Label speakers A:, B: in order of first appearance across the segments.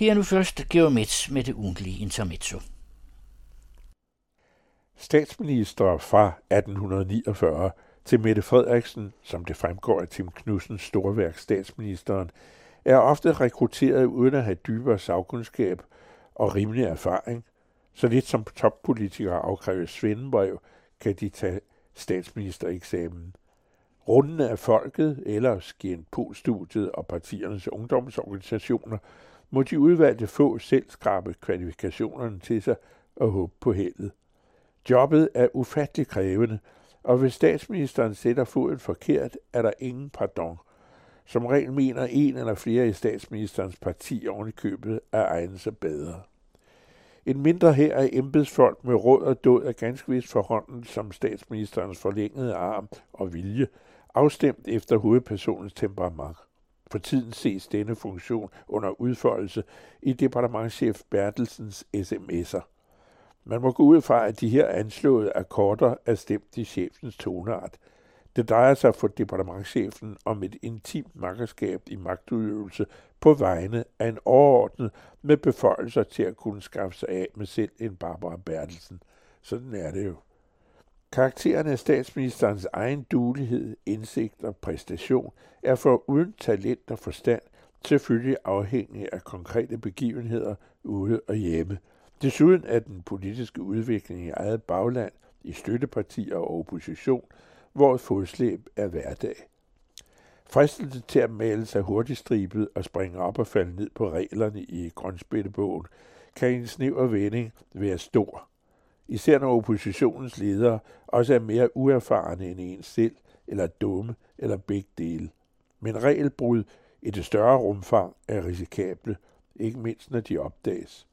A: Her nu først Geomets med det ugentlige intermezzo.
B: Statsminister fra 1849 til Mette Frederiksen, som det fremgår af Tim Knudsens storværk Statsministeren, er ofte rekrutteret uden at have dybere sagkundskab og rimelig erfaring. Så lidt som toppolitikere afkræver svendebrev, kan de tage statsministereksamen. Runden af folket, eller skien studiet og partiernes ungdomsorganisationer, må de udvalgte få selv skrabe kvalifikationerne til sig og håbe på heldet. Jobbet er ufattelig krævende, og hvis statsministeren sætter foden forkert, er der ingen pardon. Som regel mener en eller flere i statsministerens parti købet at egne sig bedre. En mindre her af embedsfolk med råd og død er ganske vist forhånden som statsministerens forlængede arm og vilje, afstemt efter hovedpersonens temperament. For tiden ses denne funktion under udfoldelse i departementchef Bertelsens sms'er. Man må gå ud fra, at de her anslåede akkorder er stemt i chefens toneart. Det drejer sig for departementchefen om et intimt makkerskab i magtudøvelse på vegne af en overordnet med beføjelser til at kunne skaffe sig af med selv en Barbara Bertelsen. Sådan er det jo. Karakteren af statsministerens egen dulighed, indsigt og præstation er for uden talent og forstand selvfølgelig afhængig af konkrete begivenheder ude og hjemme. Desuden er den politiske udvikling i eget bagland, i støttepartier og opposition, hvor fodslæb er hverdag. Fristelsen til at male sig hurtigstribet og springe op og falde ned på reglerne i grønspættebogen kan i en snæver vending være stor. Især når oppositionens ledere også er mere uerfarne end en selv, eller dumme, eller begge dele. Men regelbrud i det større rumfang er risikable, ikke mindst når de opdages.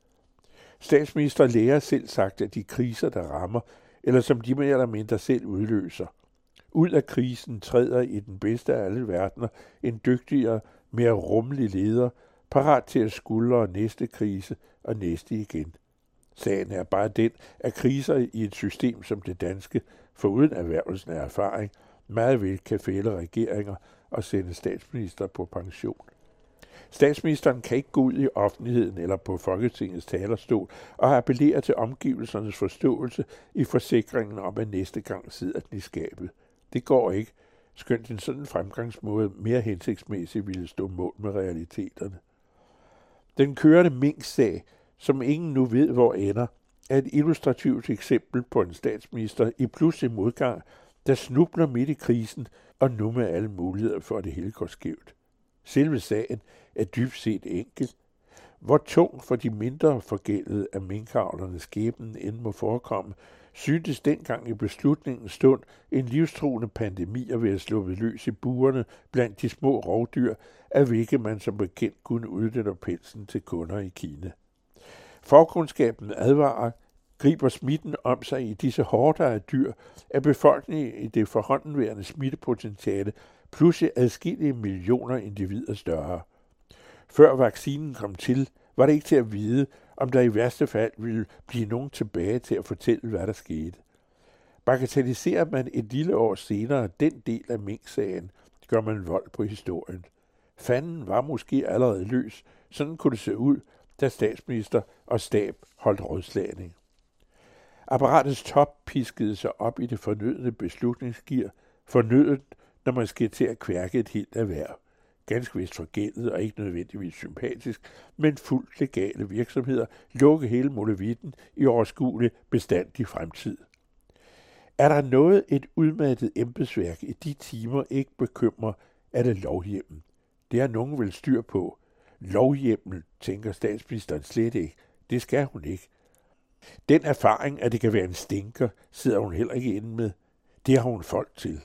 B: Statsminister lærer selv sagt, at de kriser, der rammer, eller som de mere eller mindre selv udløser. Ud af krisen træder i den bedste af alle verdener en dygtigere, mere rummelig leder, parat til at skuldre næste krise og næste igen. Sagen er bare den, at kriser i et system som det danske, foruden erhvervelsen af erfaring, meget vel kan fælde regeringer og sende statsminister på pension. Statsministeren kan ikke gå ud i offentligheden eller på Folketingets talerstol og appellere til omgivelsernes forståelse i forsikringen om, at næste gang sidder den i skabet. Det går ikke, skønt en sådan fremgangsmåde mere hensigtsmæssigt ville stå mål med realiteterne. Den kørende Mink-sag, som ingen nu ved, hvor ender, er et illustrativt eksempel på en statsminister i pludselig modgang, der snubler midt i krisen og nu med alle muligheder for, at det hele går skævt. Selve sagen er dybt set enkel. Hvor tung for de mindre forgældede af minkavlernes skæbnen end må forekomme, syntes dengang i beslutningens stund en livstruende pandemi at være sluppet løs i buerne blandt de små rovdyr, af hvilke man som bekendt kunne udnytte pelsen til kunder i Kina. Forkundskaben advarer, griber smitten om sig i disse hårde af dyr, er befolkningen i det forhåndenværende smittepotentiale pludselig adskillige millioner individer større. Før vaccinen kom til, var det ikke til at vide, om der i værste fald ville blive nogen tilbage til at fortælle, hvad der skete. Bagatelliserer man et lille år senere den del af Mink-sagen, gør man vold på historien. Fanden var måske allerede løs, sådan kunne det se ud, da statsminister og stab holdt rådslagning. Apparatets top piskede sig op i det fornødende beslutningsgear, fornødet, når man skal til at kværke et helt erhverv ganske vist forgældet og ikke nødvendigvis sympatisk, men fuldt legale virksomheder lukke hele molevitten i overskuelig bestandig fremtid. Er der noget et udmattet embedsværk i de timer ikke bekymrer, er det lovhjemmen. Det har nogen vel styr på. Lovhjemmel, tænker statsministeren slet ikke. Det skal hun ikke. Den erfaring, at det kan være en stinker, sidder hun heller ikke inde med. Det har hun folk til.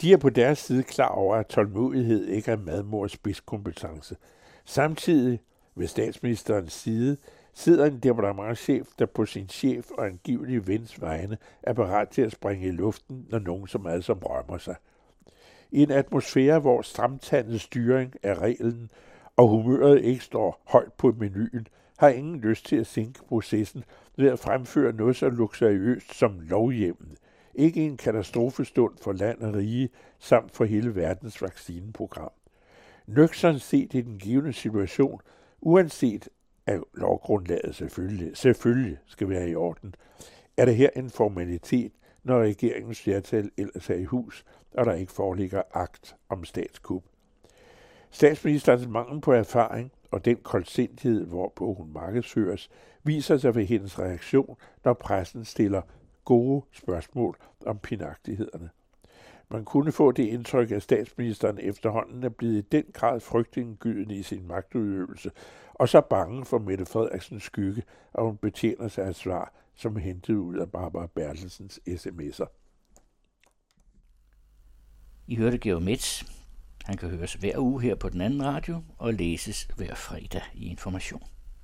B: De er på deres side klar over, at tålmodighed ikke er madmors spidskompetence. Samtidig ved statsministerens side sidder en departementchef, der på sin chef og angivelig vens vegne er parat til at springe i luften, når nogen så meget som rømmer sig. I en atmosfære, hvor stramtandet styring er reglen, og humøret ikke står højt på menuen, har ingen lyst til at sænke processen ved at fremføre noget så luksuriøst som lovhjemmet, ikke en katastrofestund for land og rige, samt for hele verdens vaccineprogram. Nøgtern set i den givende situation, Uanset at lovgrundlaget selvfølgelig, selvfølgelig skal være i orden, er det her en formalitet, når regeringens flertal ellers er i hus, og der ikke foreligger akt om statskup. Statsministerens mangel på erfaring og den koldsindighed, hvorpå hun markedsføres, viser sig ved hendes reaktion, når pressen stiller gode spørgsmål om pinagtighederne. Man kunne få det indtryk, at statsministeren efterhånden er blevet i den grad frygtindgydende i sin magtudøvelse, og så bange for Mette Frederiksens skygge, at hun betjener sig af svar, som hentet ud af Barbara Bertelsens sms'er.
A: I hørte Georg Metz. Han kan høres hver uge her på den anden radio og læses hver fredag i Information.